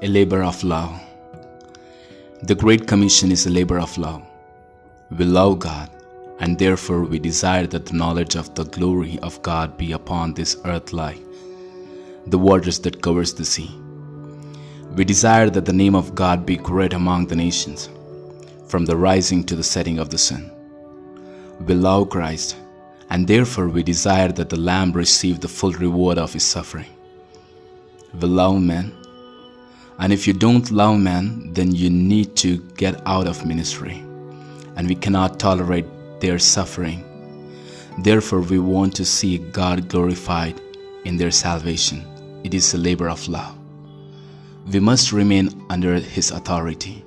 A labor of love. The Great Commission is a labor of love. We love God, and therefore we desire that the knowledge of the glory of God be upon this earth like the waters that covers the sea. We desire that the name of God be great among the nations, from the rising to the setting of the sun. We love Christ, and therefore we desire that the Lamb receive the full reward of his suffering. We love men, and if you don't love men, then you need to get out of ministry, and we cannot tolerate their suffering. Therefore, we want to see God glorified in their salvation. It is a labor of love. We must remain under His authority,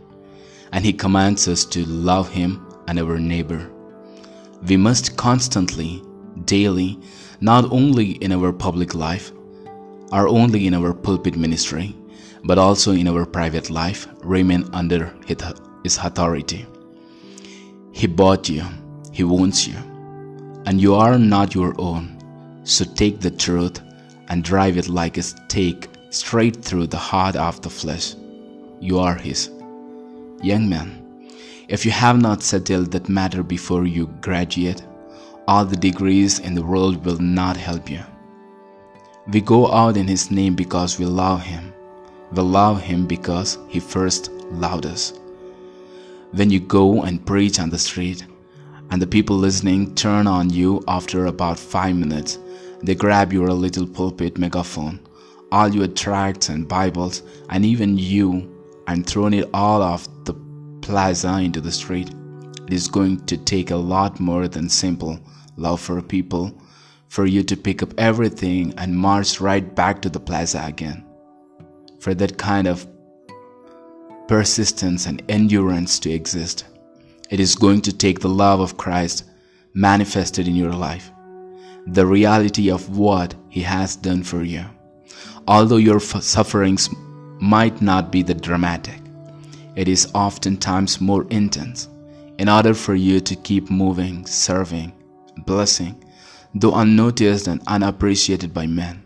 and He commands us to love Him and our neighbor. We must constantly, daily, not only in our public life, or only in our pulpit ministry, but also in our private life, remain under His authority. He bought you, He wants you, and you are not your own. So take the truth and drive it like a stake straight through the heart of the flesh. You are His. Young man, if you have not settled that matter before you graduate, all the degrees in the world will not help you. We go out in His name because we love Him. We love Him because He first loved us. When you go and preach on the street, and the people listening turn on you after about five minutes, they grab your little pulpit megaphone, all your tracts and Bibles, and even you, and thrown it all off the plaza into the street. It is going to take a lot more than simple love for people for you to pick up everything and march right back to the plaza again. For that kind of persistence and endurance to exist, it is going to take the love of Christ manifested in your life, the reality of what He has done for you. Although your sufferings might not be that dramatic, it is oftentimes more intense. In order for you to keep moving, serving, blessing, though unnoticed and unappreciated by men,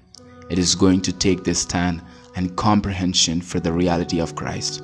it is going to take this stand and comprehension for the reality of Christ.